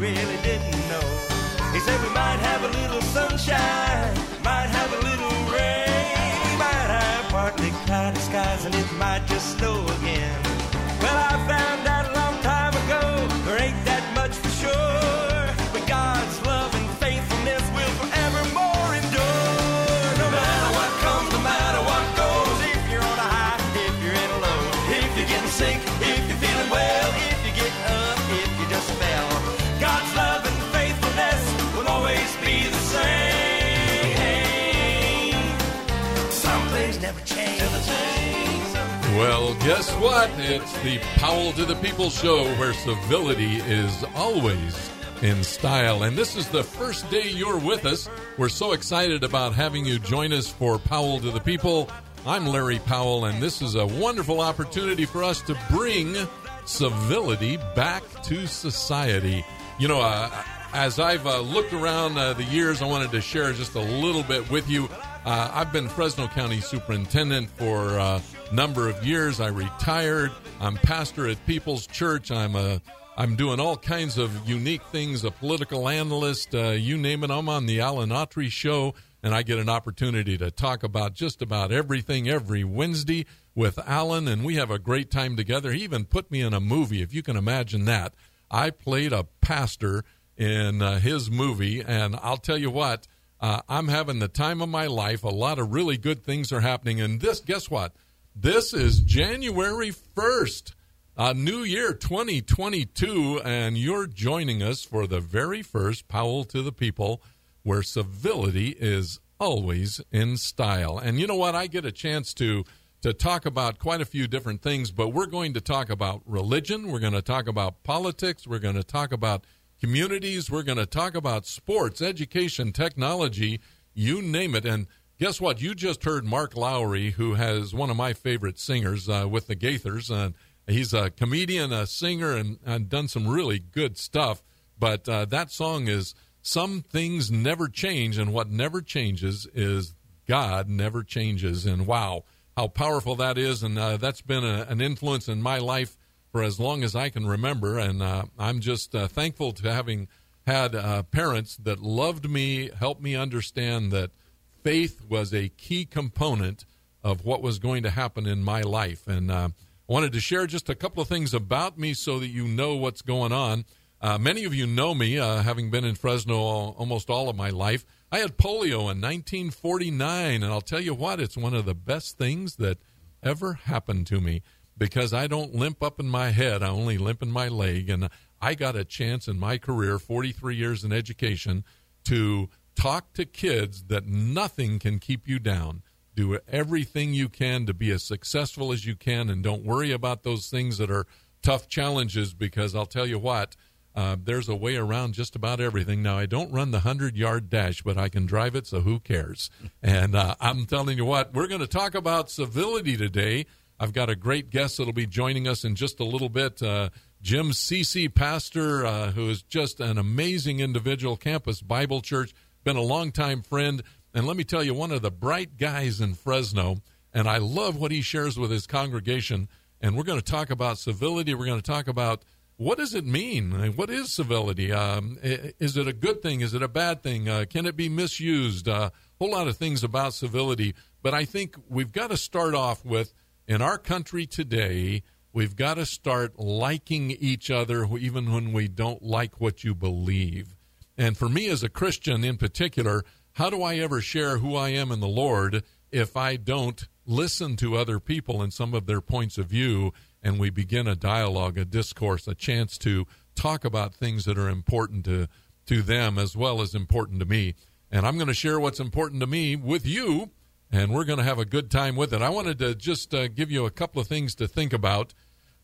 really didn't guess what? It's the Powell to the People show where civility is always in style. And this is the first day you're with us. We're so excited about having you join us for Powell to the People. I'm Larry Powell, and this is a wonderful opportunity for us to bring civility back to society. You know, uh, as I've uh, looked around uh, the years, I wanted to share just a little bit with you. Uh, I've been Fresno County Superintendent for a number of years. I retired. I'm pastor at People's Church. I'm a I'm doing all kinds of unique things, a political analyst, uh, you name it. I'm on the Alan Autry show, and I get an opportunity to talk about just about everything every Wednesday with Alan, and we have a great time together. He even put me in a movie, if you can imagine that. I played a pastor in uh, his movie, and I'll tell you what, uh, I'm having the time of my life. A lot of really good things are happening, and this, guess what? This is January 1st. Uh, new year 2022, and you're joining us for the very first Powell to the People, where civility is always in style. And you know what? I get a chance to to talk about quite a few different things, but we're going to talk about religion. We're going to talk about politics. We're going to talk about communities. We're going to talk about sports, education, technology, you name it. And guess what? You just heard Mark Lowry, who has one of my favorite singers uh, with the Gaithers. And he's a comedian, a singer, and, and done some really good stuff. But uh, that song is Some Things Never Change, and what never changes is God never changes. And wow, how powerful that is. And uh, that's been a, an influence in my life for as long as I can remember. And uh, I'm just uh, thankful to having had uh, parents that loved me, helped me understand that faith was a key component of what was going to happen in my life. And uh, I wanted to share just a couple of things about me so that you know what's going on. Uh, many of you know me, uh, having been in Fresno almost all of my life. I had polio in 1949, and I'll tell you what, it's one of the best things that ever happened to me because I don't limp up in my head, I only limp in my leg. And I got a chance in my career, 43 years in education, to talk to kids that nothing can keep you down. Do everything you can to be as successful as you can, and don't worry about those things that are tough challenges because I'll tell you what, uh, there's a way around just about everything. Now, I don't run the 100 yard dash, but I can drive it, so who cares? And uh, I'm telling you what, we're going to talk about civility today. I've got a great guest that'll be joining us in just a little bit. Uh, Jim Cecy pastor, uh, who is just an amazing individual, Campus Bible Church, been a longtime friend. And let me tell you, one of the bright guys in Fresno. And I love what he shares with his congregation. And we're going to talk about civility. We're going to talk about what does it mean? What is civility? Um, is it a good thing? Is it a bad thing? Uh, can it be misused? A uh, whole lot of things about civility. But I think we've got to start off with in our country today, we've got to start liking each other even when we don't like what you believe. And for me as a Christian in particular, how do I ever share who I am in the Lord if I don't listen to other people and some of their points of view and we begin a dialogue, a discourse, a chance to talk about things that are important to, to them as well as important to me. And I'm going to share what's important to me with you, and we're going to have a good time with it. I wanted to just uh, give you a couple of things to think about.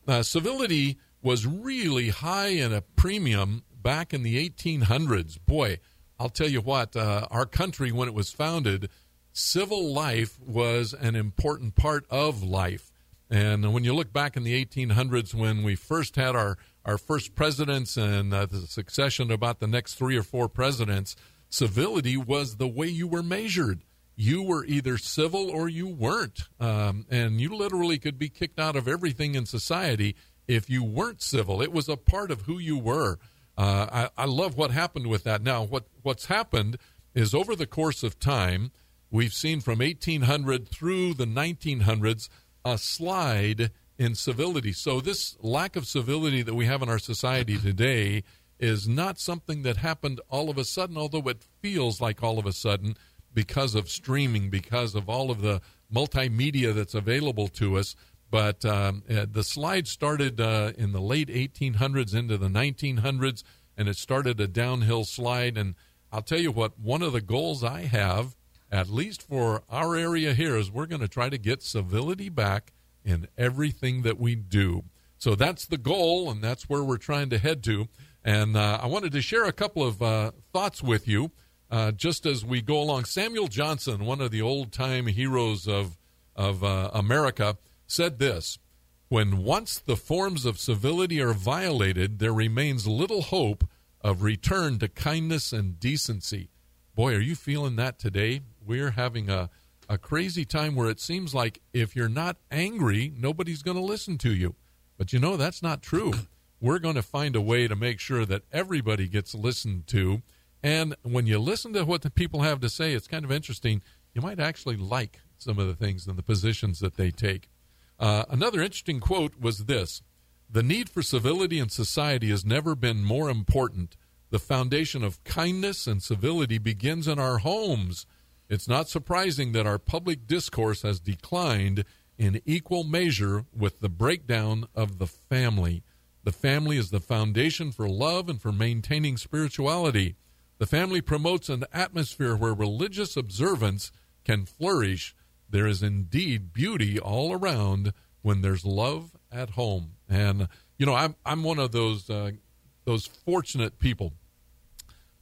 Uh, civility was really high in a premium back in the 1800s. Boy, I'll tell you what, uh, our country, when it was founded, civil life was an important part of life. And when you look back in the 1800s, when we first had our, our first presidents and uh, the succession about the next three or four presidents, civility was the way you were measured. You were either civil or you weren't. Um, and you literally could be kicked out of everything in society if you weren't civil. It was a part of who you were. Uh, I, I love what happened with that. Now, what what's happened is over the course of time, we've seen from 1800 through the 1900s a slide in civility. So this lack of civility that we have in our society today is not something that happened all of a sudden, although it feels like all of a sudden because of streaming, because of all of the multimedia that's available to us. But um, uh, the slide started uh, in the late 1800s into the 1900s, and it started a downhill slide. And I'll tell you what, one of the goals I have, at least for our area here, is we're going to try to get civility back in everything that we do. So that's the goal, and that's where we're trying to head to. And uh, I wanted to share a couple of uh, thoughts with you uh, just as we go along. Samuel Johnson, one of the old time heroes of, of uh, America, said this When once the forms of civility are violated, there remains little hope of return to kindness and decency. Boy, are you feeling that today? We're having a, a crazy time where it seems like if you're not angry, nobody's going to listen to you. But you know, that's not true we're going to find a way to make sure that everybody gets listened to. And when you listen to what the people have to say, it's kind of interesting. You might actually like some of the things and the positions that they take. Uh, another interesting quote was this The need for civility in society has never been more important. The foundation of kindness and civility begins in our homes. It's not surprising that our public discourse has declined in equal measure with the breakdown of the family. The family is the foundation for love and for maintaining spirituality. The family promotes an atmosphere where religious observance can flourish. There is indeed beauty all around when there's love at home. And you know, I'm I'm one of those uh, those fortunate people.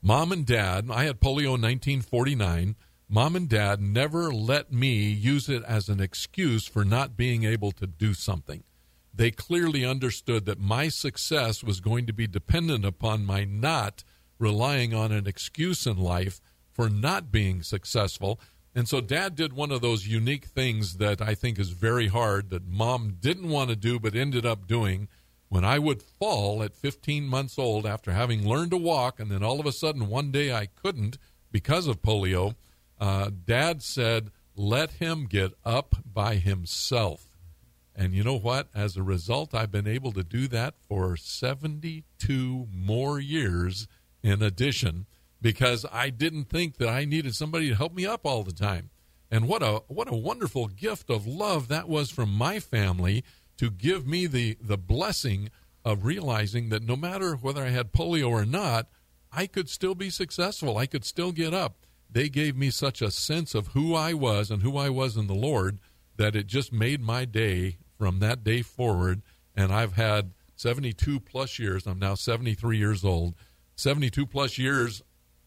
Mom and dad, I had polio in 1949. Mom and dad never let me use it as an excuse for not being able to do something they clearly understood that my success was going to be dependent upon my not relying on an excuse in life for not being successful. And so dad did one of those unique things that I think is very hard that mom didn't want to do but ended up doing. When I would fall at 15 months old after having learned to walk, and then all of a sudden one day I couldn't because of polio, uh, dad said, Let him get up by himself. And you know what? As a result, I've been able to do that for 72 more years in addition because I didn't think that I needed somebody to help me up all the time. And what a what a wonderful gift of love that was from my family to give me the the blessing of realizing that no matter whether I had polio or not, I could still be successful. I could still get up. They gave me such a sense of who I was and who I was in the Lord that it just made my day from that day forward. And I've had 72 plus years. I'm now 73 years old. 72 plus years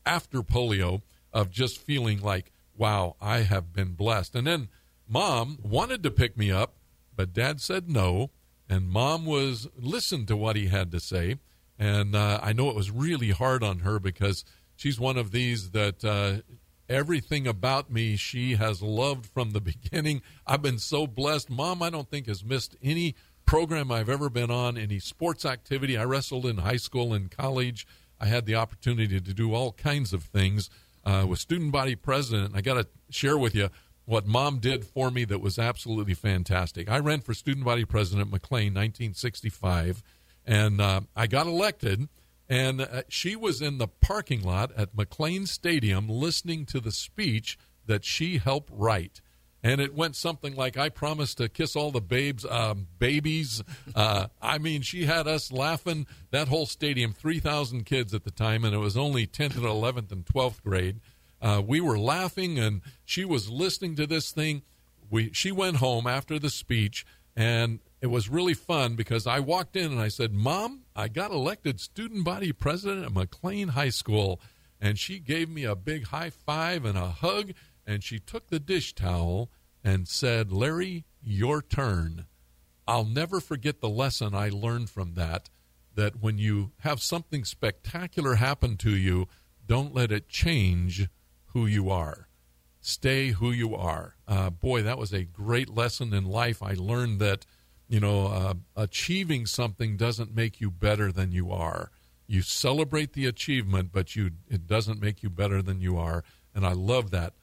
after polio of just feeling like, wow, I have been blessed. And then mom wanted to pick me up, but dad said no. And mom was listened to what he had to say. And uh, I know it was really hard on her because she's one of these that uh, Everything about me she has loved from the beginning. I've been so blessed. Mom, I don't think, has missed any program I've ever been on, any sports activity. I wrestled in high school and college. I had the opportunity to do all kinds of things. Uh, was student body president. And I got to share with you what mom did for me that was absolutely fantastic. I ran for student body president McLane 1965, and uh, I got elected and uh, she was in the parking lot at McLane Stadium listening to the speech that she helped write. And it went something like, I promised to kiss all the babes, um, babies. Uh, I mean, she had us laughing. That whole stadium, 3,000 kids at the time, and it was only 10th and 11th and 12th grade. Uh, we were laughing, and she was listening to this thing. We, she went home after the speech, and it was really fun because I walked in and I said, Mom, I got elected student body president at McLane High School. And she gave me a big high five and a hug. And she took the dish towel and said, Larry, your turn. I'll never forget the lesson I learned from that that when you have something spectacular happen to you, don't let it change who you are. Stay who you are. Uh, boy, that was a great lesson in life. I learned that you know, uh, achieving something doesn't make you better than you are. You celebrate the achievement, but you it doesn't make you better than you are. And I love that.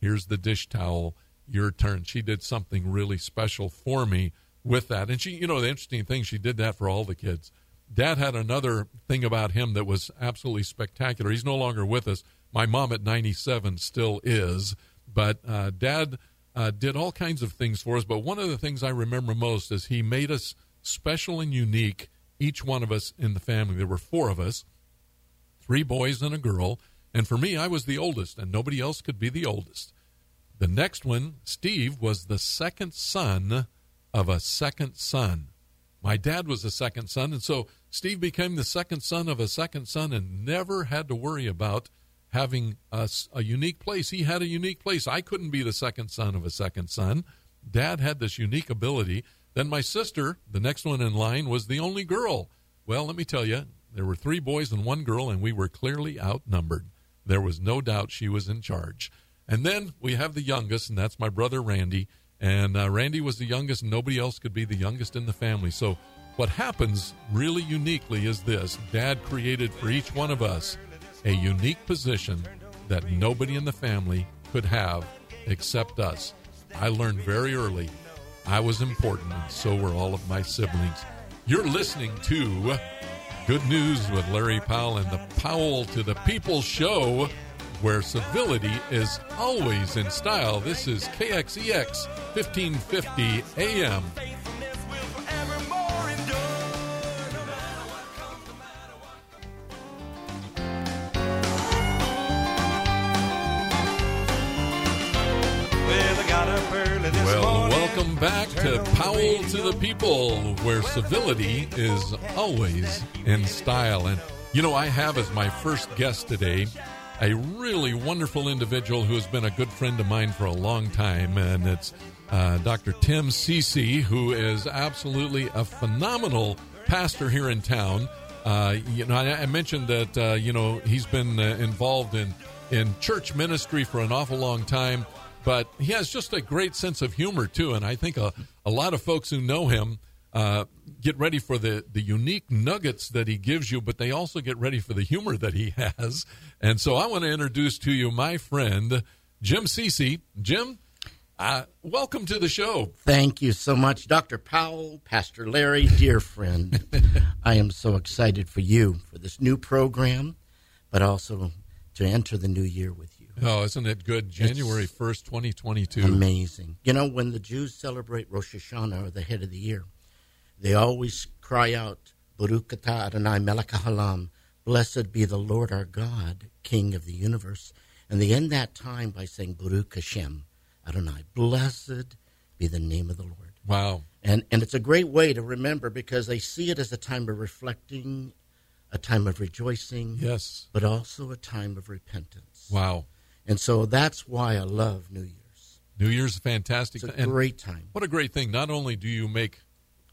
Here's the dish towel. Your turn. She did something really special for me with that. And she, you know, the interesting thing, she did that for all the kids. Dad had another thing about him that was absolutely spectacular. He's no longer with us. My mom at 97 still is, but uh, Dad uh, did all kinds of things for us. But one of the things I remember most is he made us special and unique, each one of us in the family. There were four of us, three boys and a girl. And for me, I was the oldest, and nobody else could be the oldest. The next one, Steve, was the second son of a second son. My dad was the second son, and so Steve became the second son of a second son and never had to worry about having a, a, unique place. He had a unique place. I couldn't be the second son of a second son. Dad had this unique ability. Then my sister, the next one in line, was the only girl. Well, let me tell you, there were three boys and one girl, and we were clearly outnumbered. There was no doubt she was in charge. And then we have the youngest, and that's my brother Randy. And uh, Randy was the youngest, nobody else could be the youngest in the family. So, what happens really uniquely is this Dad created for each one of us a unique position that nobody in the family could have except us. I learned very early I was important, and so were all of my siblings. You're listening to Good News with Larry Powell and the Powell to the People show where civility is always in style. This is KXEX 1550 AM. Well, welcome back to Powell to the People, where civility is always in style. And, you know, I have as my first guest today a really wonderful individual who has been a good friend of mine for a long time, and it's uh, Dr. Tim Cecy, who is absolutely a phenomenal pastor here in town. Uh, you know, I, I mentioned that uh, you know he's been uh, involved in in church ministry for an awful long time, but he has just a great sense of humor too, and I think a, a lot of folks who know him uh, get ready for the, the unique nuggets that he gives you, but they also get ready for the humor that he has. And so I want to introduce to you my friend, Jim Cecy. Jim, uh, welcome to the show. Thank you so much, Dr. Powell, Pastor Larry, dear friend. I am so excited for you, for this new program, but also to enter the new year with you. Oh, isn't it good? January it's 1st, 2022. Amazing. You know, when the Jews celebrate Rosh Hashanah, or the head of the year, they always cry out, Baruch atah Adonai melech ha'olam, blessed be the Lord our God, King of the universe. And they end that time by saying, Baruch Hashem Adonai, blessed be the name of the Lord. Wow. And, and it's a great way to remember because they see it as a time of reflecting, a time of rejoicing, yes, but also a time of repentance. Wow. And so that's why I love New Year's. New Year's is fantastic. It's a great time. What a great thing. Not only do you make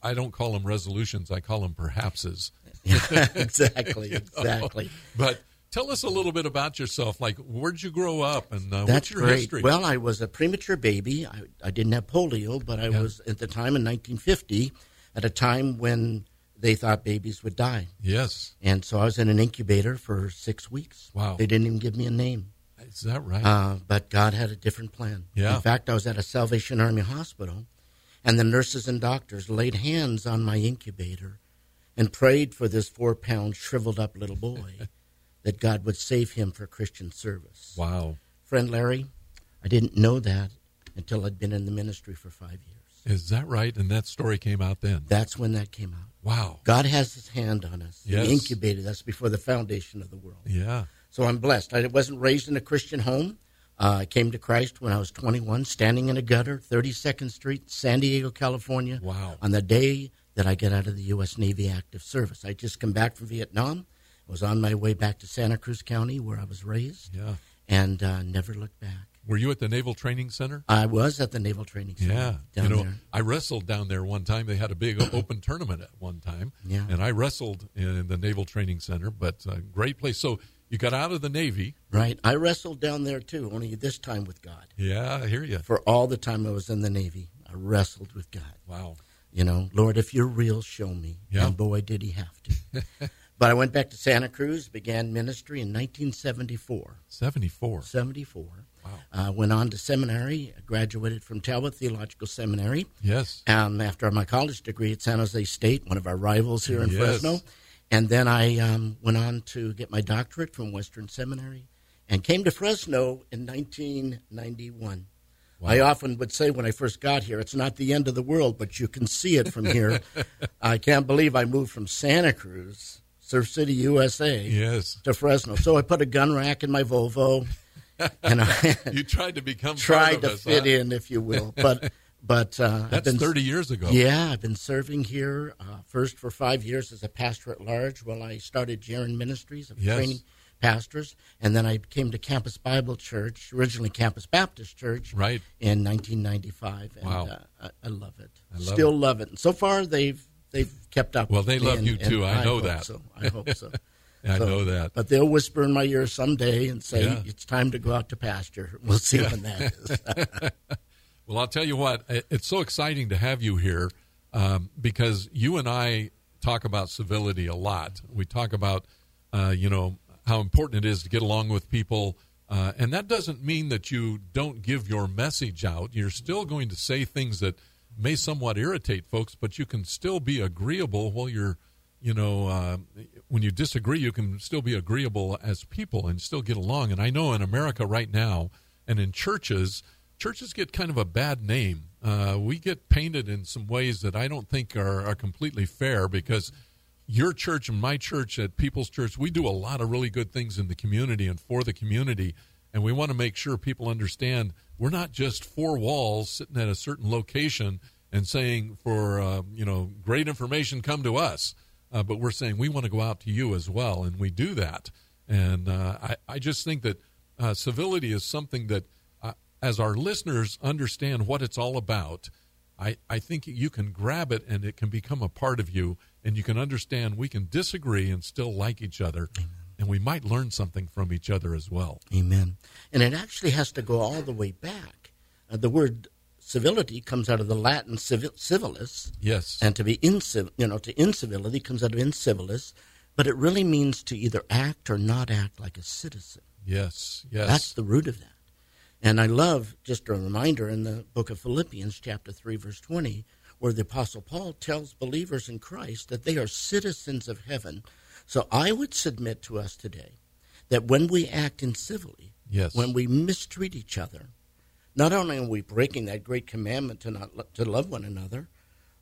I don't call them resolutions. I call them perhapses. exactly, exactly. But tell us a little bit about yourself. Like, where'd you grow up, and uh, That's what's your great. history? Well, I was a premature baby. I, I didn't have polio, but I Yeah. was at the time in 1950, at a time when they thought babies would die, yes, and so I was in an incubator for six weeks. Wow. They didn't even give me a name. is that right? Uh, but God had a different plan. Yeah. In fact, I was at a Salvation Army hospital, and the nurses and doctors laid hands on my incubator and prayed for this four pound, shriveled up little boy that God would save him for Christian service. wow, Friend Larry, I didn't know that until I'd been in the ministry for five years. is that right? And that story came out then. That's when that came out. Wow. God has his hand on us. Yes. He incubated us before the foundation of the world. Yeah. So I'm blessed. I wasn't raised in a Christian home. Uh, I came to Christ when I was 21, standing in a gutter, 32nd Street, San Diego, California. Wow. On the day that I get out of the U.S. Navy active service, I just come back from Vietnam. I was on my way back to Santa Cruz County, where I was raised, Yeah. and uh, never looked back. Were you at the Naval Training Center? I was at the Naval Training Center Yeah, down you know, there. I wrestled down there one time. They had a big open tournament at one time, Yeah. and I wrestled in the Naval Training Center. But uh, great place. So you got out of the Navy. Right. I wrestled down there too, only this time with God. Yeah, I hear you. For all the time I was in the Navy, I wrestled with God. Wow. You know, Lord, if you're real, show me. Yeah. And boy, did he have to. But I went back to Santa Cruz, began ministry in 1974. 74. 74. Wow. Uh, went on to seminary, graduated from Talbot Theological Seminary. Yes. Um, after my college degree at San Jose State, one of our rivals here in Yes. Fresno. And then I um, went on to get my doctorate from Western Seminary and came to Fresno in 1991. I often would say when I first got here, it's not the end of the world, but you can see it from here. I can't believe I moved from Santa Cruz, Surf City, USA, Yes. to Fresno. So I put a gun rack in my Volvo, and I You tried to become part tried to us, fit huh? in, if you will. But but uh, That's been 30 years ago. yeah, I've been serving here uh, first for five years as a pastor at large while I started Jaron Ministries of Yes. training pastors. And then I came to Campus Bible Church, originally Campus Baptist Church, Right. in 1995. And Wow. uh, I, I love it. I love Still love it. And so far, they've they've kept up. Well, they love and- you too. and I know that. So. I hope so. I So- know that. But they'll whisper in my ear someday and say, Yeah. "It's time to go out to pasture." We'll see when that is. Well, I'll tell you what, it's so exciting to have you here um, because you and I talk about civility a lot. We talk about, uh, you know, how important it is to get along with people. Uh, and that doesn't mean that you don't give your message out. You're still going to say things that may somewhat irritate folks, but you can still be agreeable while you're, you know, uh, when you disagree, you can still be agreeable as people and still get along. And I know in America right now and in churches, churches get kind of a bad name. Uh, we get painted in some ways that I don't think are, are completely fair because your church and my church at People's Church, we do a lot of really good things in the community and for the community. And we want to make sure people understand we're not just four walls sitting at a certain location and saying, for, uh, you know, great information, come to us. Uh, but we're saying we want to go out to you as well. And we do that. And uh, I, I just think that uh, civility is something that, as our listeners understand what it's all about, I, I think you can grab it and it can become a part of you, and you can understand we can disagree and still like each other, and we might learn something from each other as well. Amen. And it actually has to go all the way back. Uh, the word civility comes out of the Latin civil, civilis, Yes. and to be incivil, you know, to incivility comes out of incivilis, but it really means to either act or not act like a citizen. yes. Yes. That's the root of that. And I love just a reminder in the book of Philippians, chapter 3, verse 20, where the Apostle Paul tells believers in Christ that they are citizens of heaven. So I would submit to us today that when we act incivilly, Yes. when we mistreat each other, not only are we breaking that great commandment to not lo- to love one another,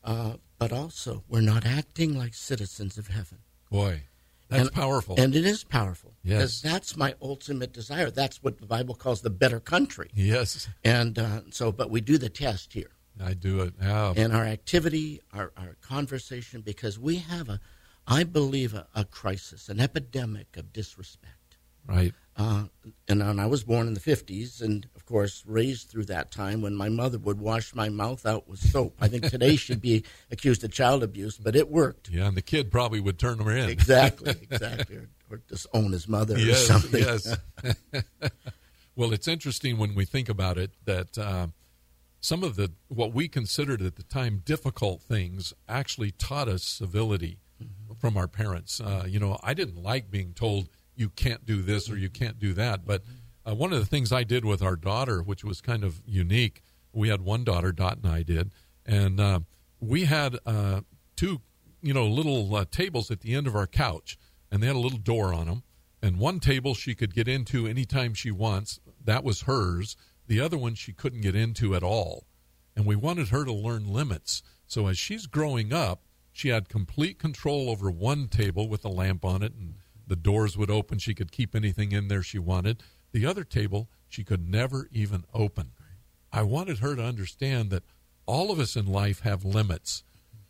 uh, but also we're not acting like citizens of heaven. Boy, that's And- powerful. And it is powerful. Yes. Because that's my ultimate desire. That's what the Bible calls the better country. yes. And uh, so, but we do the test here I do it. Yeah. in our activity, our, our conversation, because we have a, I believe, a, a crisis, an epidemic of disrespect. right. Uh, and, and I was born in the 50s, and of course, raised through that time when my mother would wash my mouth out with soap. I think today she'd be accused of child abuse, but it worked. Yeah, and the kid probably would turn her in. Exactly, exactly. Or, or disown his mother or something. yes. well, it's interesting when we think about it that uh, some of the what we considered at the time difficult things actually taught us civility from our parents. Uh, you know, I didn't like being told you can't do this or you can't do that, but uh, one of the things I did with our daughter, which was kind of unique, we had one daughter, Dot and I did, and uh, we had uh, two, you know, little uh, tables at the end of our couch, and they had a little door on them. And one table she could get into anytime she wants. That was hers. The other one she couldn't get into at all. And we wanted her to learn limits. So as she's growing up, she had complete control over one table with a lamp on it, and the doors would open. She could keep anything in there she wanted. The other table she could never even open. I wanted her to understand that all of us in life have limits,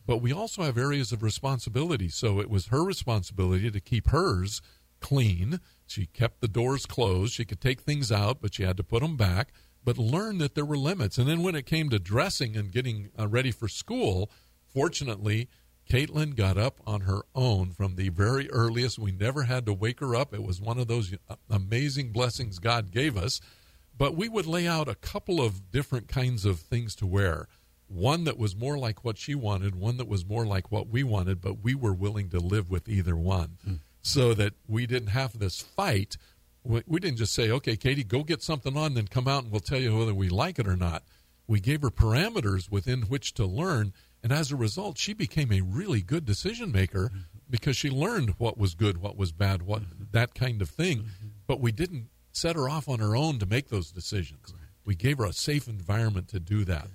but we also have areas of responsibility. So it was her responsibility to keep hers clean. She kept the doors closed. She could take things out, but she had to put them back, but learn that there were limits. And then when it came to dressing and getting uh, ready for school, fortunately, Caitlin got up on her own from the very earliest. We never had to wake her up. It was one of those uh, amazing blessings God gave us. But we would lay out a couple of different kinds of things to wear. one that was more like what she wanted, one that was more like what we wanted, but we were willing to live with either one Hmm. so that we didn't have this fight. We didn't just say, okay, Katie, go get something on, then come out and we'll tell you whether we like it or not. We gave her parameters within which to learn. And as a result, she became a really good decision maker because she learned what was good, what was bad, what that kind of thing. But we didn't set her off on her own to make those decisions. We gave her a safe environment to do that.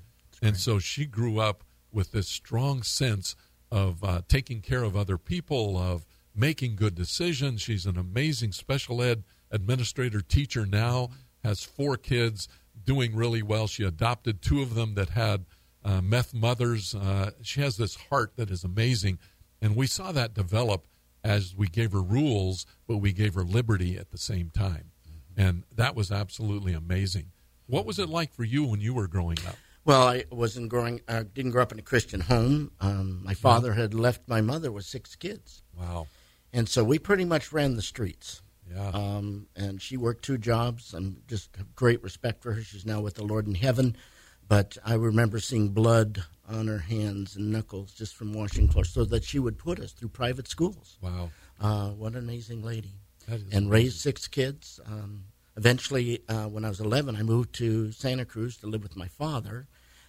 And so she grew up with this strong sense of uh, taking care of other people, of making good decisions. She's an amazing special ed administrator teacher now, has four kids, doing really well. She adopted two of them that had uh, meth mothers. Uh, she has this heart that is amazing. And we saw that develop as we gave her rules, but we gave her liberty at the same time. And that was absolutely amazing. What was it like for you when you were growing up? Well, I wasn't growing. I didn't grow up in a Christian home. Um, my father had left my mother with six kids, Wow. and so we pretty much ran the streets. Yeah. Um, and she worked two jobs. I'm just have great respect for her. She's now with the Lord in heaven. But I remember seeing blood on her hands and knuckles just from washing floors, so that she would put us through private schools. wow. Uh, what an amazing lady. And raised six kids. Um, eventually, uh, when I was 11, I moved to Santa Cruz to live with my father.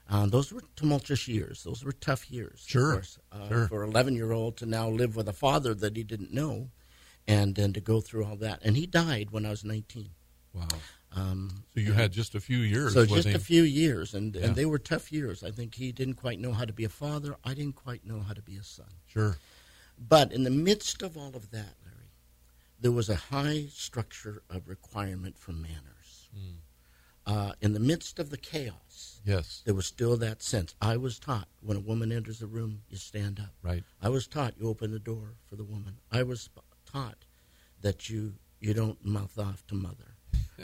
Uh, those were tumultuous years. Those were tough years. Sure, course. Uh, sure. For an 11 year old to now live with a father that he didn't know and then to go through all that. And he died when I was 19. Wow. Um, So you had just a few years. so just him. a few years, and, Yeah. and they were tough years. I think he didn't quite know how to be a father. I didn't quite know how to be a son. Sure. But in the midst of all of that, Larry, there was a high structure of requirement for manners. Hmm. Uh, in the midst of the chaos, Yes. there was still that sense. I was taught when a woman enters a room, you stand up. Right. I was taught you open the door for the woman. I was taught that you you don't mouth off to mother.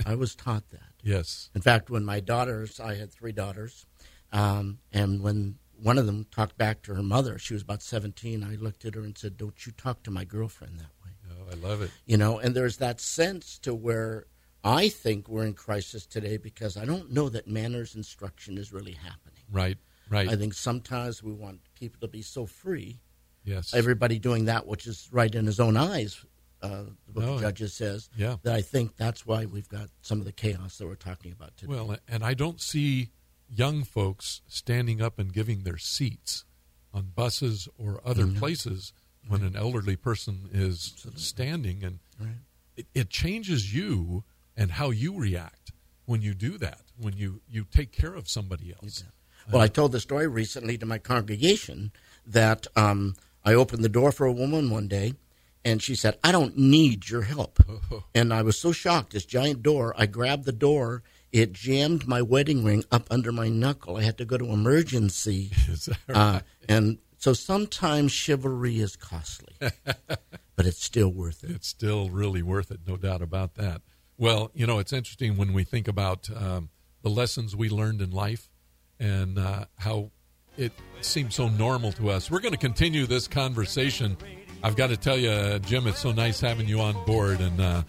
I was taught that. Yes. In fact, when my daughters, I had three daughters, um, and when one of them talked back to her mother, she was about 17, I looked at her and said, Don't you talk to my girlfriend that way. Oh, I love it. You know, and there's that sense to where I think we're in crisis today because I don't know that manners instruction is really happening. Right. Right. I think sometimes we want people to be so free, yes. everybody doing that which is right in his own eyes, uh, the book No, of Judges says, yeah. that I think that's why we've got some of the chaos that we're talking about today. Well, and I don't see young folks standing up and giving their seats on buses or other Mm-hmm. places when an elderly person is standing, and Right. it, it changes you and how you react when you do that. When you you take care of somebody else. Well, I told the story recently to my congregation that um, I opened the door for a woman one day, and she said, "I don't need your help." And I was so shocked. This giant door. I grabbed the door. It jammed my wedding ring up under my knuckle. I had to go to emergency. That right? Uh, and so sometimes chivalry is costly, but it's still worth it. it's still really worth it, no doubt about that. Well, you know, it's interesting when we think about um, the lessons we learned in life and uh, how it seems so normal to us. We're going to continue this conversation. I've got to tell you, Jim, it's so nice having you on board. And uh,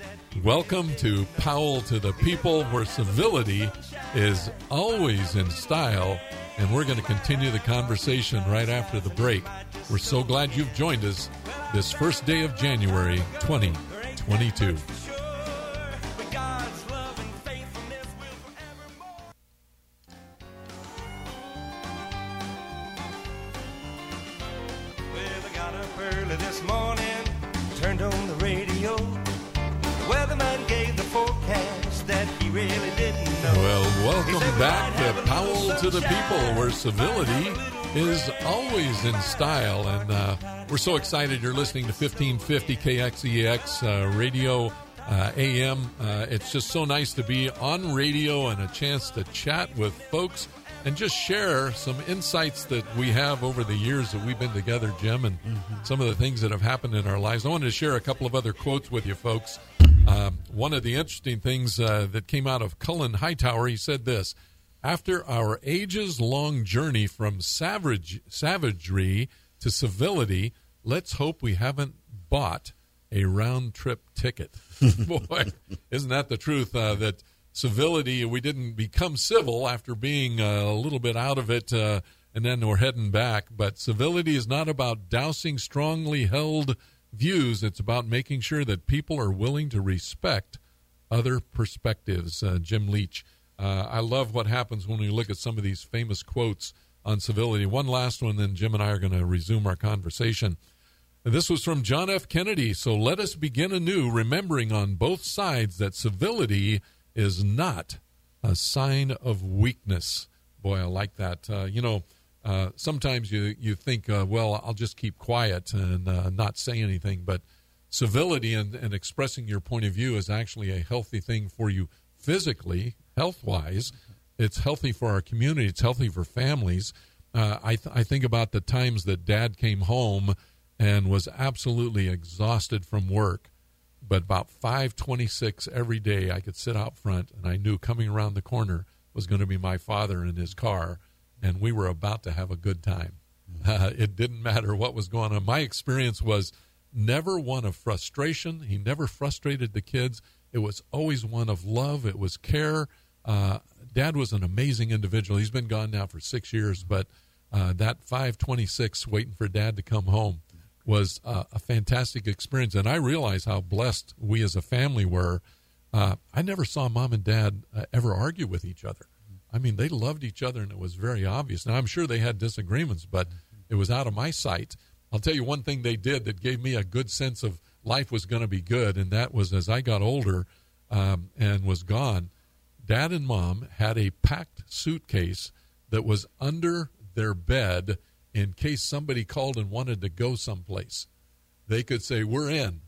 welcome to Powell to the People, where civility is always in style. And we're going to continue the conversation right after the break. We're so glad you've joined us this first day of January 2022. The People, where civility might have a little is always in style. And uh, we're so excited you're listening to 1550 KXEX uh, radio. Uh, AM. Uh, it's just so nice to be on radio and a chance to chat with folks and just share some insights that we have over the years that we've been together, Jim, and some of the things that have happened in our lives. I wanted to share a couple of other quotes with you folks. Um, one of the interesting things uh, that came out of Cullen Hightower, he said this After our ages long journey from savage, savagery to civility, let's hope we haven't bought a round trip ticket. Boy, isn't that the truth? Uh, that civility, we didn't become civil after being uh, a little bit out of it uh, and then we're heading back. But civility is not about dousing strongly held views, it's about making sure that people are willing to respect other perspectives. Uh, Jim Leach. Uh, I love what happens when we look at some of these famous quotes on civility. One last one, then Jim and I are going to resume our conversation. This was from John F. Kennedy. So let us begin anew, remembering on both sides that civility is not a sign of weakness. Boy, I like that. Uh, you know, uh, sometimes you you think, uh, well, I'll just keep quiet and uh, not say anything, but civility and, and expressing your point of view is actually a healthy thing for you physically, health wise. It's healthy for our community. It's healthy for families. Uh, I th- I think about the times that Dad came home and was absolutely exhausted from work. But about 5:26 every day, I could sit out front, and I knew coming around the corner was going to be my father in his car, and we were about to have a good time. Uh, it didn't matter what was going on. My experience was never one of frustration. He never frustrated the kids. It was always one of love. It was care. Uh, Dad was an amazing individual. He's been gone now for six years, but uh, that 526 waiting for Dad to come home was uh, a fantastic experience. And I realized how blessed we as a family were. Uh, I never saw mom and dad uh, ever argue with each other. I mean, they loved each other, and it was very obvious. Now, I'm sure they had disagreements, but it was out of my sight. I'll tell you one thing they did that gave me a good sense of life was going to be good, and that was as I got older um, and was gone, dad and mom had a packed suitcase that was under their bed in case somebody called and wanted to go someplace. They could say, We're in.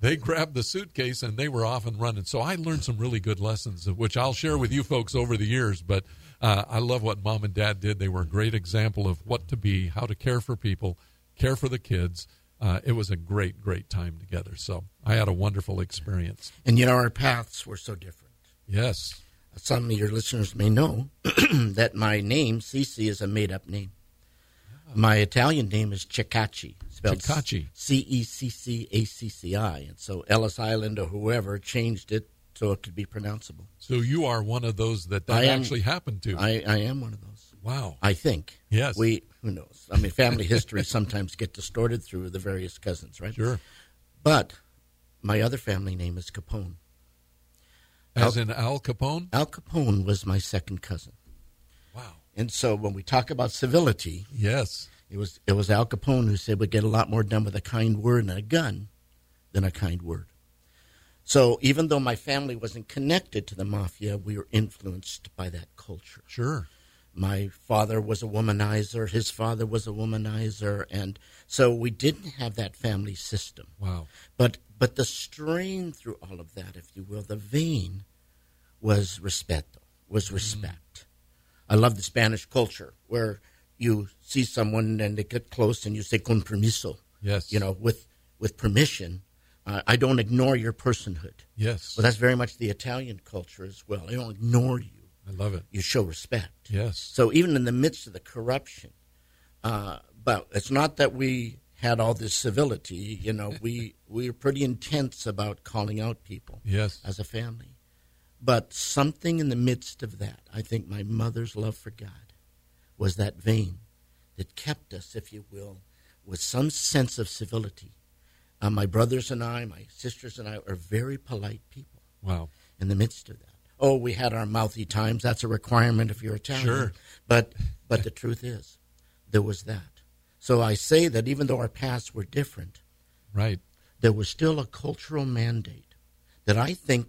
They grabbed the suitcase and they were off and running. So I learned some really good lessons, which I'll share with you folks over the years. But uh, I love what mom and dad did. They were a great example of what to be, how to care for people, care for the kids. Uh, it was a great, great time together. So I had a wonderful experience. And you know, our paths were so different. Yes. Some of your listeners may know that my name, Cecy, is a made up name. Oh. My Italian name is Cecacci, spelled Cecacci. C E C C A C C I, and so Ellis Island or whoever changed it so it could be pronounceable. So you are one of those that that I am- actually happened to. I, I am one of those. wow. I think. Yes. We who knows? I mean, family history sometimes get distorted through the various cousins, right? Sure. But my other family name is Capone. As in Al Capone? Al Capone was my second cousin, Wow. and so when we talk about civility, Yes. It was it was Al Capone who said we get a lot more done with a kind word and a gun than a kind word. So even though my family wasn't connected to the mafia, we were influenced by that culture. Sure. My father was a womanizer, his father was a womanizer, and so we didn't have that family system. Wow. But but the strain through all of that, if you will, the vein was respeto, was respect. I love the Spanish culture where you see someone and they get close and you say con permiso, Yes. you know, with with permission. Uh, I don't ignore your personhood. Yes. Well, that's very much the Italian culture as well. I don't ignore you. I love it. You show respect. Yes. So even in the midst of the corruption, uh, but it's not that we had all this civility. You know, we we were pretty intense about calling out people Yes. as a family. But something in the midst of that, I think my mother's love for God was that vein that kept us, if you will, with some sense of civility. Uh, my brothers and I, my sisters and I, are very polite people Wow. in the midst of that. Oh, we had our mouthy times. That's a requirement if you're Italian. Sure. But but the truth is, there was that. So I say that even though our paths were different, Right. there was still a cultural mandate that I think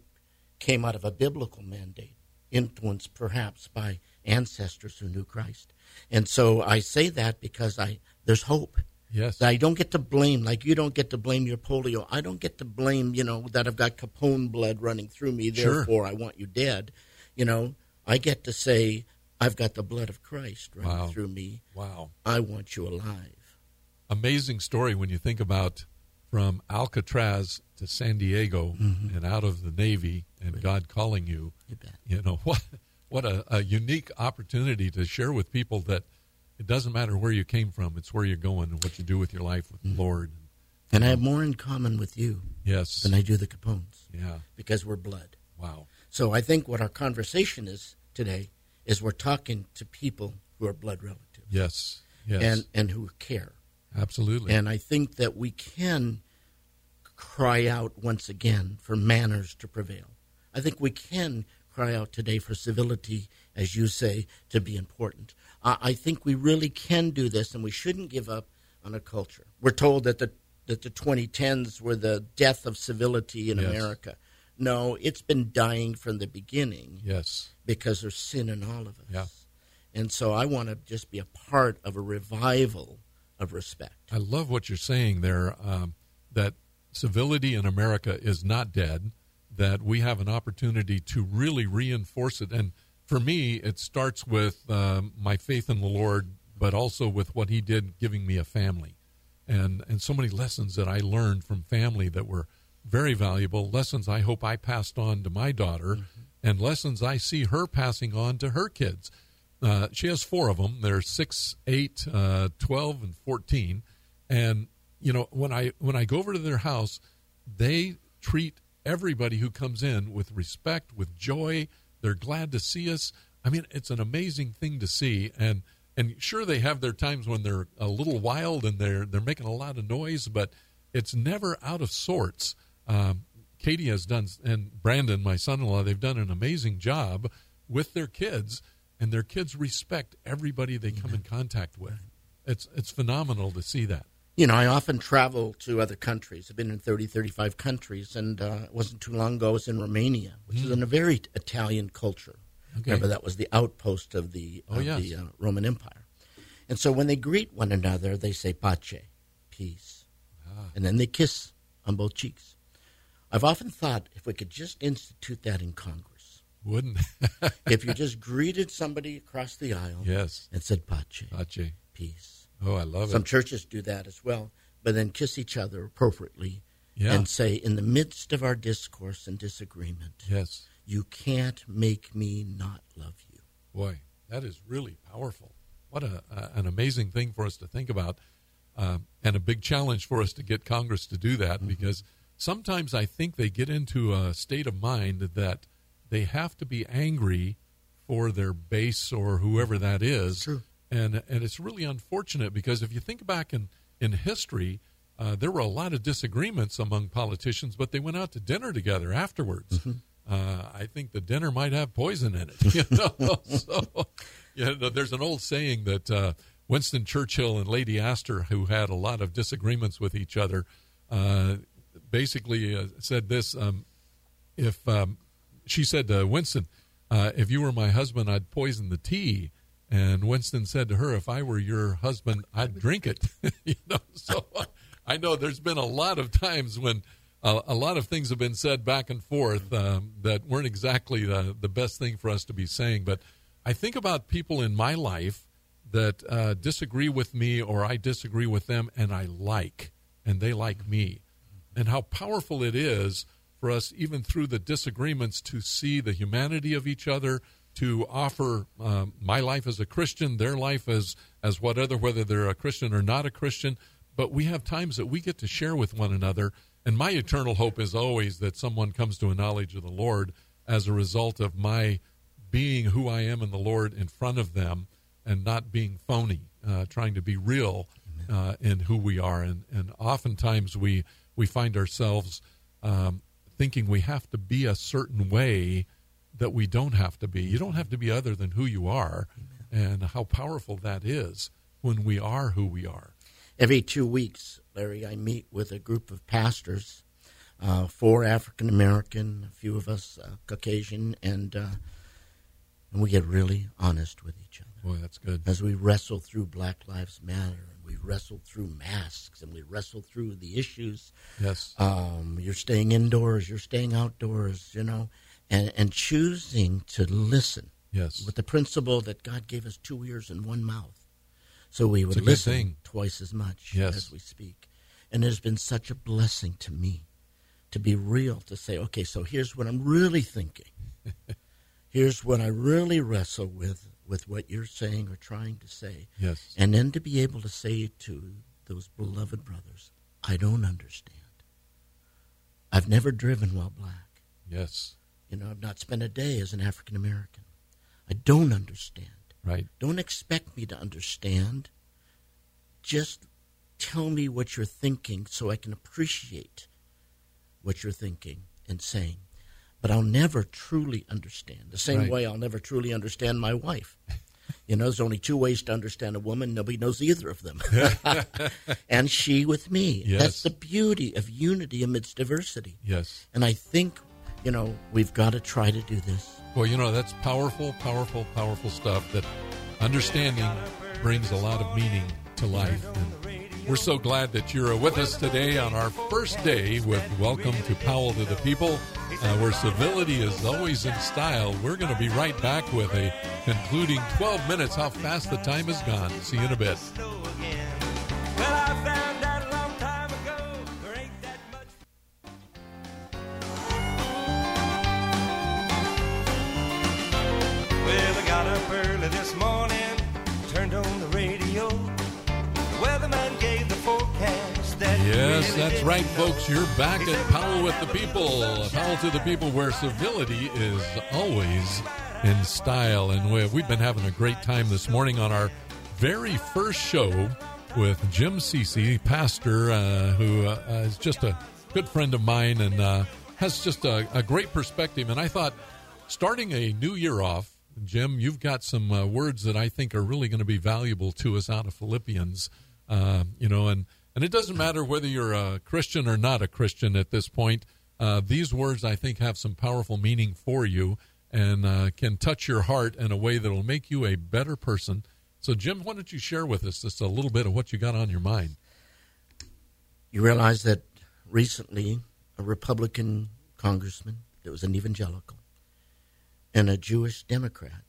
came out of a biblical mandate, influenced perhaps by ancestors who knew Christ. And so I say that because I there's hope. Yes. I don't get to blame, like you don't get to blame your polio. I don't get to blame, you know, that I've got Capone blood running through me, Sure. therefore I want you dead. You know, I get to say, I've got the blood of Christ running Wow. through me. Wow. I want you alive. Amazing story when you think about from Alcatraz to San Diego Mm-hmm. and out of the Navy and God calling you. You bet. You know what? What a, a unique opportunity to share with people that it doesn't matter where you came from; it's where you're going and what you do with your life with Mm-hmm. the Lord. And I have more in common with you Yes. than I do the Capones Yeah. because we're blood. Wow. So I think what our conversation is today is we're talking to people who are blood relatives. Yes. Yes. and and who care. Absolutely. And I think that we can cry out once again for manners to prevail. I think we can cry out today for civility, as you say, to be important. I I think we really can do this, and we shouldn't give up on a culture. We're told that the that the 2010s were the death of civility in Yes. America. No, it's been dying from the beginning yes. Because there's sin in all of us. Yeah. And so I want to just be a part of a revival of respect. I love what you're saying there. Um, that civility in America is not dead. That we have an opportunity to really reinforce it. And for me, it starts with um, my faith in the Lord, but also with what He did, giving me a family, and and so many lessons that I learned from family that were very valuable. Lessons I hope I passed on to my daughter, and lessons I see her passing on to her kids. Uh, she has four of them. They're six, eight, uh, 12, and 14. And, you know, when I, when I go over to their house, they treat everybody who comes in with respect, with joy. They're glad to see us. I mean, it's an amazing thing to see. And, and sure, they have their times when they're a little wild and they're, they're making a lot of noise, but it's never out of sorts. Um, Katie has done, and Brandon, my son-in-law, they've done an amazing job with their kids, and their kids respect everybody they come in contact with. It's it's phenomenal to see that. You know, I often travel to other countries. I've been in 30, 35 countries, and uh, it wasn't too long ago I was in Romania, which is in a very Italian culture. Okay. Remember, that was the outpost of the, Oh, of yes. the uh, Roman Empire. And so when they greet one another, they say pace, peace. Ah. And then they kiss on both cheeks. I've often thought if we could just institute that in Congress, Wouldn't? if you just greeted somebody across the aisle yes, and said pace, Pache. peace. Oh, I love Some it. Some churches do that as well, but then kiss each other appropriately Yeah. and say, in the midst of our discourse and disagreement, Yes, you can't make me not love you. boy, that is really powerful. What a, an amazing thing for us to think about, um, and a big challenge for us to get Congress to do that because sometimes I think they get into a state of mind that they have to be angry for their base or whoever that is. True. And and it's really unfortunate because if you think back in in history, uh, there were a lot of disagreements among politicians, but they went out to dinner together afterwards. Uh, I think the dinner might have poison in it. You know, so you know, there's an old saying that uh, Winston Churchill and Lady Astor, who had a lot of disagreements with each other, uh, basically uh, said this: um, if um, she said to Winston, uh, "If you were my husband, I'd poison the tea." And Winston said to her, "If I were your husband, I'd drink it." you know, so I know there's been a lot of times when uh, a lot of things have been said back and forth um, that weren't exactly the, the best thing for us to be saying. But I think about people in my life that uh, disagree with me or I disagree with them, and I like, and they like me, and how powerful it is for us, even through the disagreements, to see the humanity of each other, to offer um, my life as a Christian, their life as as what other, whether they're a Christian or not a Christian. But we have times that we get to share with one another, and my eternal hope is always that someone comes to a knowledge of the Lord as a result of my being who I am in the Lord in front of them, and not being phony, uh, trying to be real uh, in who we are. And and oftentimes we we find ourselves um, thinking we have to be a certain way that we don't have to be. You don't have to be other than who you are, and how powerful that is when we are who we are. Every two weeks, Larry, I meet with a group of pastors, uh, four African American, a few of us uh, Caucasian, and uh, and we get really honest with each other Boy, that's good. as we wrestle through Black Lives Matter, we wrestle through masks, and we wrestle through the issues. Yes. Um, you're staying indoors, you're staying outdoors, you know, and and choosing to listen Yes. with the principle that God gave us two ears and one mouth, so we would listen twice as much Yes. as we speak. And it has been such a blessing to me to be real, to say, okay, so here's what I'm really thinking. here's what I really wrestle with, with what you're saying or trying to say. Yes. And then to be able to say to those beloved brothers, I don't understand. I've never driven while black. Yes. You know, I've not spent a day as an African American. I don't understand. Right. Don't expect me to understand. Just tell me what you're thinking so I can appreciate what you're thinking and saying. But I'll never truly understand. The same Right. way I'll never truly understand my wife. You know, there's only two ways to understand a woman. Nobody knows either of them. and she with me. Yes. That's the beauty of unity amidst diversity. Yes. And I think, you know, we've got to try to do this. Well, you know, that's powerful, powerful, powerful stuff that understanding brings a lot of meaning to life. And we're so glad that you're with us today on our first day with Welcome to Powell to the People, uh, where civility is always in style. We're going to be right back with a concluding 12 minutes. How fast the time has gone. See you in a bit. That's right, folks. You're back at Powell with the "Might have a People. Powell to the. People, where civility is always in style. And we- we've been having a great time this morning on our very first show with Jim Cecy, pastor, uh, who uh, is just a good friend of mine and uh, has just a, a great perspective. And I thought, starting a new year off, Jim, you've got some uh, words that I think are really going to be valuable to us out of Philippians. Uh, you know, and and it doesn't matter whether you're a Christian or not a Christian at this point. Uh, these words, I think, have some powerful meaning for you and uh, can touch your heart in a way that will make you a better person. So, Jim, why don't you share with us just a little bit of what you got on your mind? You realize that recently a Republican congressman that was an evangelical and a Jewish Democrat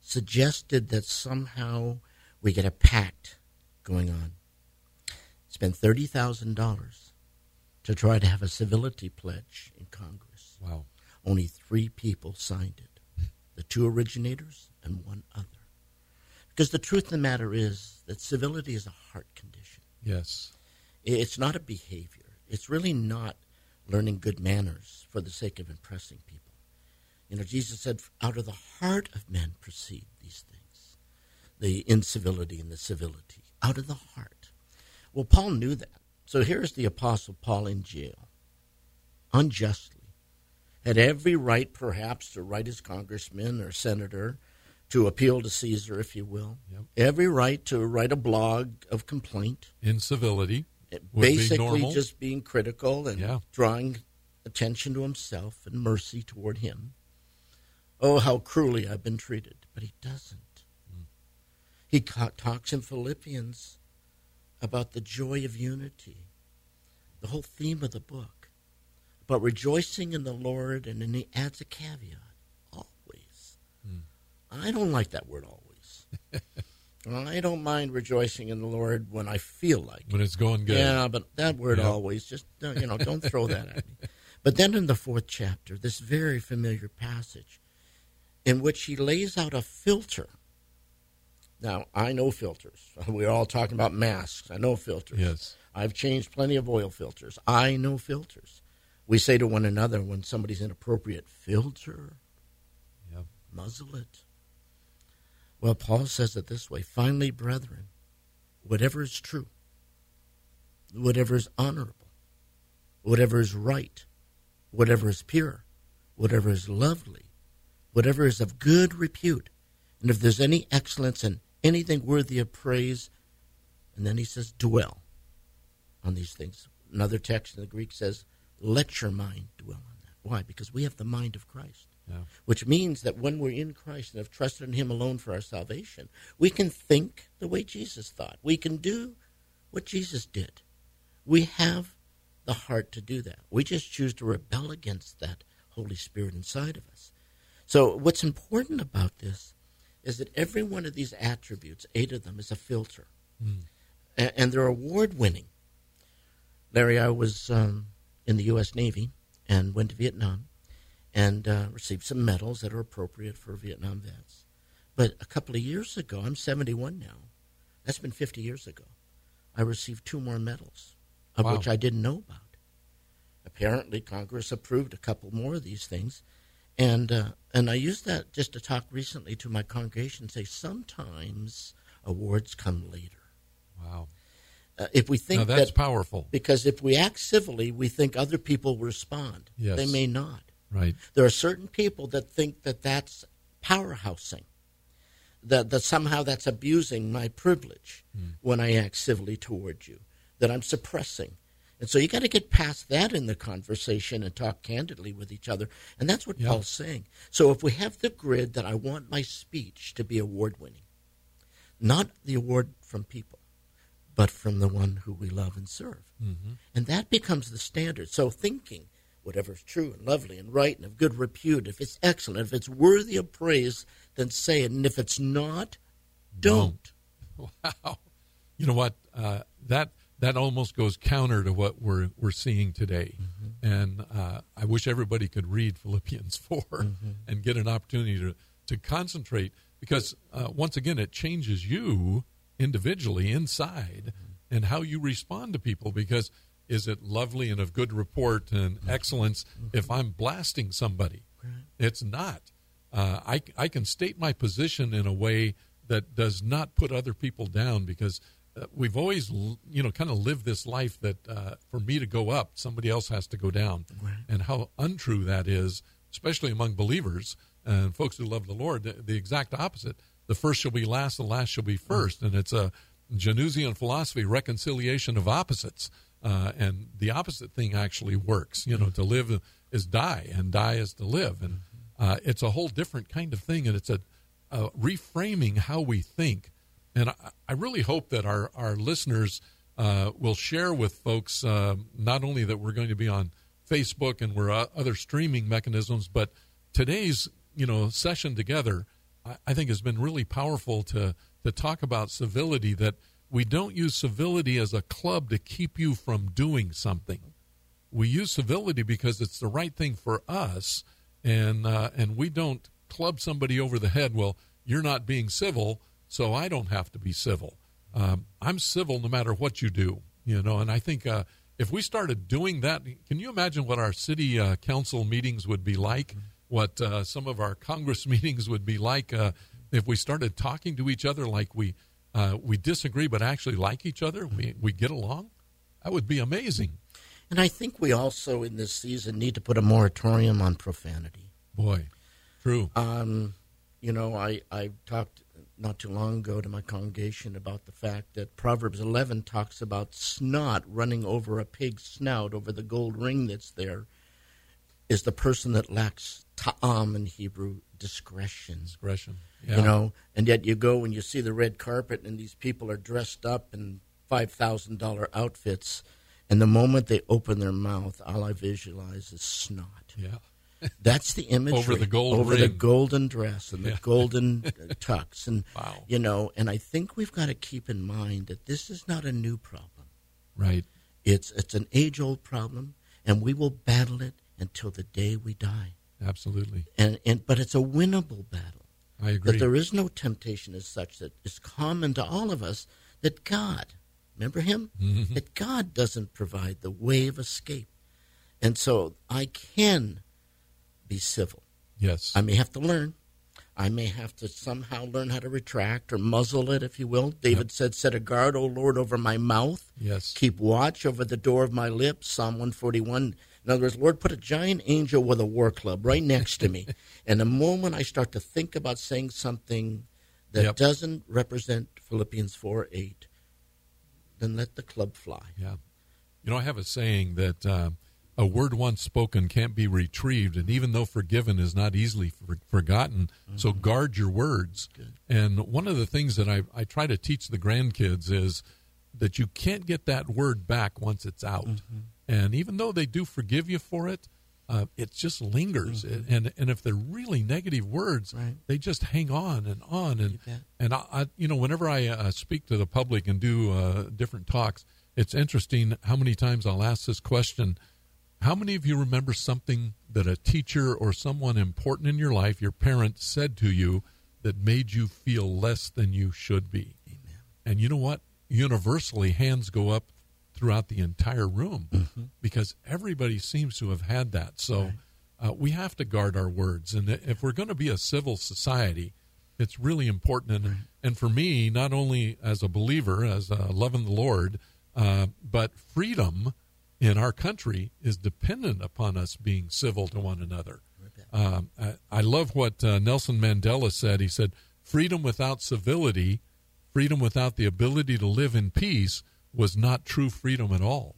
suggested that somehow we get a pact going on. Spent thirty thousand dollars to try to have a civility pledge in Congress. Wow. Only three people signed it the two originators and one other. Because the truth of the matter is that civility is a heart condition. Yes. It's not a behavior. It's really not learning good manners for the sake of impressing people. You know, Jesus said, out of the heart of men proceed these things the incivility and the civility, out of the heart. Well, Paul knew that. So here's the Apostle Paul in jail, unjustly. Had every right, perhaps, to write his congressman or senator to appeal to Caesar, if you will. Yep. Every right to write a blog of complaint Incivility. Be basically normal. just being critical and Yeah. drawing attention to himself and mercy toward him. Oh, how cruelly I've been treated. But he doesn't. Hmm. He ca- talks in Philippians about the joy of unity, the whole theme of the book, about rejoicing in the Lord, and then he adds a caveat always. Hmm. I don't like that word always. I don't mind rejoicing in the Lord when I feel like it. When it's going good. Yeah, but that word Yep. always just uh, you know don't throw that at me. But then in the fourth chapter, this very familiar passage, in which he lays out a filter. Now I know filters. We're all talking about masks. I know filters. Yes. I've changed plenty of oil filters. I know filters. We say to one another when somebody's inappropriate, filter, Yep. muzzle it. Well, Paul says it this way finally, brethren, whatever is true, whatever is honorable, whatever is right, whatever is pure, whatever is lovely, whatever is of good repute, and if there's any excellence and anything worthy of praise, and then he says, dwell on these things. Another text in the Greek says, let your mind dwell on that. Why? Because we have the mind of Christ Yeah. which means that when we're in Christ and have trusted in Him alone for our salvation, we can think the way Jesus thought. We can do what Jesus did. We have the heart to do that. We just choose to rebel against that Holy Spirit inside of us. So, what's important about this is that every one of these attributes, eight of them, is a filter. A- And they're award winning. Larry, I was um, in the U.S. Navy and went to Vietnam and uh, received some medals that are appropriate for Vietnam vets. But a couple of years ago, I'm 71 now. That's been 50 years ago. I received two more medals, of Wow. which I didn't know about. Apparently, Congress approved a couple more of these things, And uh, and I used that just to talk recently to my congregation. Say sometimes awards come later. Wow. Uh, if we think Now that's that powerful. because if we act civilly, we think other people respond. Yes. They may not. Right. There are certain people that think that that's powerhousing, that, that somehow that's abusing my privilege when I act civilly toward you, that I'm suppressing. And so you got to get past that in the conversation and talk candidly with each other. And that's what Yeah. Paul's saying. So if we have the grid that I want my speech to be award winning, not the award from people, but from the one who we love and serve. Mm-hmm. And that becomes the standard. So thinking, whatever is true and lovely and right and of good repute, if it's excellent, if it's worthy of praise, then say it. And if it's not, don't. Wow. You know what? Uh, that that almost goes counter to what we're we're seeing today. And uh, I wish everybody could read Philippians 4 and get an opportunity to to concentrate because uh, once again it changes you individually inside and how you respond to people because is it lovely and of good report and excellence if I'm blasting somebody? It's not. Uh, I, I can state my position in a way that does not put other people down because uh, we've always, you know, kind of lived this life that uh, for me to go up, somebody else has to go down. And how untrue that is, especially among believers and folks who love the Lord, the, the exact opposite. The first shall be last, the last shall be first. And it's a Janusian philosophy, reconciliation of opposites. Uh, and the opposite thing actually works. You know, to live is die, and die is to live. And uh, it's a whole different kind of thing, and it's a, a reframing how we think. And I, I really hope that our, our listeners uh, will share with folks uh, not only that we're going to be on Facebook and we're uh, other streaming mechanisms, but today's you know session together, I, I think has been really powerful to to talk about civility. That we don't use civility as a club to keep you from doing something. We use civility because it's the right thing for us, and uh, and we don't club somebody over the head. Well, you're not being civil, so I don't have to be civil. Um, I'm civil no matter what you do, you know. And I think uh, if we started doing that, can you imagine what our city uh, council meetings would be like? What uh, some of our Congress meetings would be like uh, if we started talking to each other like we uh, we disagree but actually like each other? We we get along. That would be amazing. And I think we also, in this season, need to put a moratorium on profanity. Boy, true. Um, you know, I, I talked not too long ago to my congregation about the fact that Proverbs 11 talks about snot running over a pig's snout over the gold ring that's there is the person that lacks ta'am in Hebrew, discretion. Discretion. Yeah. You know, and yet you go and you see the red carpet and these people are dressed up in $5,000 outfits. And the moment they open their mouth, all I visualize is snot. Yeah. That's the imagery Over the gold over the golden dress and the Yeah. golden uh, tux, and Wow. you know. And I think we've got to keep in mind that this is not a new problem. Right. It's it's an age old problem, and we will battle it until the day we die. Absolutely. And and but it's a winnable battle. I agree. That there is no temptation as such that is common to all of us. That God, remember Him, Mm-hmm. that God doesn't provide the way of escape, and so I can be civil. yes. I may have to learn. I may have to somehow learn how to retract or muzzle it, if you will. David said, Set a guard, O Lord, over my mouth. yes. Keep watch over the door of my lips. Psalm 141. In other words, Lord, put a giant angel with a war club right next to me. and the moment I start to think about saying something that Yep. doesn't represent Philippians 4 8, then let the club fly. Yeah. You know, I have a saying that uh, a word once spoken can't be retrieved, and even though forgiven is not easily for- forgotten, so guard your words. And one of the things that I, I try to teach the grandkids is that you can't get that word back once it's out. And even though they do forgive you for it, uh, it just lingers. It- and and if they're really negative words, Right. they just hang on and on. And bet. and I, I, you know, whenever I uh, speak to the public and do uh, different talks, it's interesting how many times I'll ask this question: How many of you remember something that a teacher or someone important in your life, your parent, said to you that made you feel less than you should be? Amen. And you know what? Universally, hands go up throughout the entire room Mm-hmm. because everybody seems to have had that. So, uh, we have to guard our words. And if we're going to be a civil society, it's really important. And, and for me, not only as a believer, as uh, loving the Lord, uh, but freedom in our country is dependent upon us being civil to one another. Um, I, I, love what uh, Nelson Mandela said. He said, Freedom without civility, freedom without the ability to live in peace, was not true freedom at all.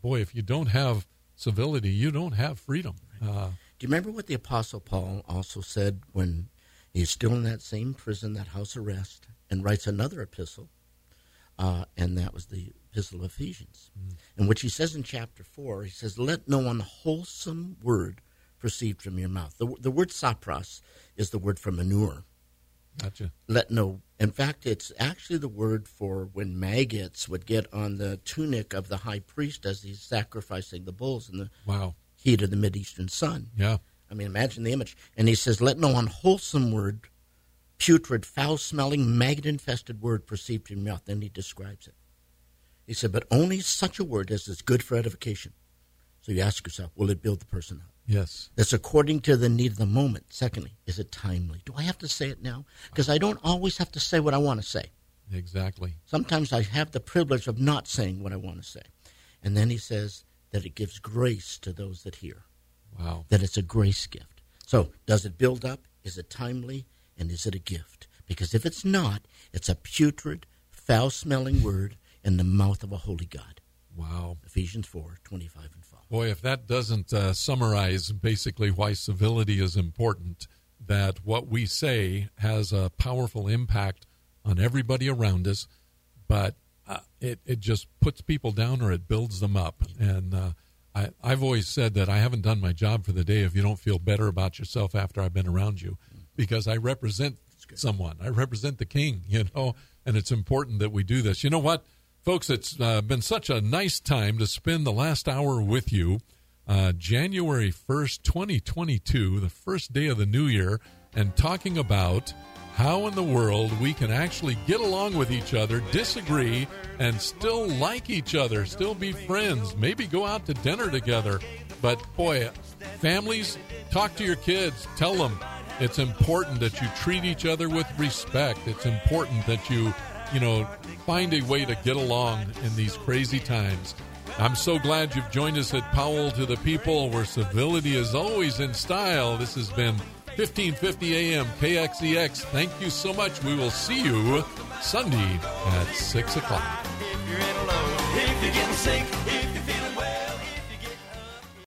Boy, if you don't have civility, you don't have freedom. Uh, Do you remember what the Apostle Paul also said when he's still in that same prison, that house arrest, and writes another epistle? Uh, and that was the Epistle of Ephesians, mm. in which he says in chapter 4, he says, Let no unwholesome word proceed from your mouth. The, the word sapros is the word for manure. Gotcha. Let no. In fact, it's actually the word for when maggots would get on the tunic of the high priest as he's sacrificing the bulls in the wow. heat of the Mideastern sun. Yeah. I mean, imagine the image. And he says, Let no unwholesome word, putrid, foul smelling, maggot infested word proceed from your mouth. Then he describes it. He said, But only such a word as is good for edification. So you ask yourself, will it build the person up? Yes. That's according to the need of the moment. Secondly, is it timely? Do I have to say it now? Because I don't always have to say what I want to say. Exactly. Sometimes I have the privilege of not saying what I want to say. And then he says that it gives grace to those that hear. Wow. That it's a grace gift. So, does it build up? Is it timely? And is it a gift? Because if it's not, it's a putrid, foul smelling word in the mouth of a holy God. Wow. Ephesians 4 25 and 5. Boy, if that doesn't uh, summarize basically why civility is important, that what we say has a powerful impact on everybody around us, but uh, it, it just puts people down or it builds them up. And uh, I, I've always said that I haven't done my job for the day if you don't feel better about yourself after I've been around you, because I represent someone. I represent the king, you know, and it's important that we do this. You know what? Folks, it's uh, been such a nice time to spend the last hour with you. Uh, January 1st, 2022, the first day of the new year, and talking about how in the world we can actually get along with each other, disagree, and still like each other, still be friends, maybe go out to dinner together. But boy, families, talk to your kids, tell them it's important that you treat each other with respect. It's important that you you know, find a way to get along in these crazy times. I'm so glad you've joined us at Powell to the People, where civility is always in style. This has been 1550 AM KXEX. Thank you so much. We will see you Sunday at 6 o'clock.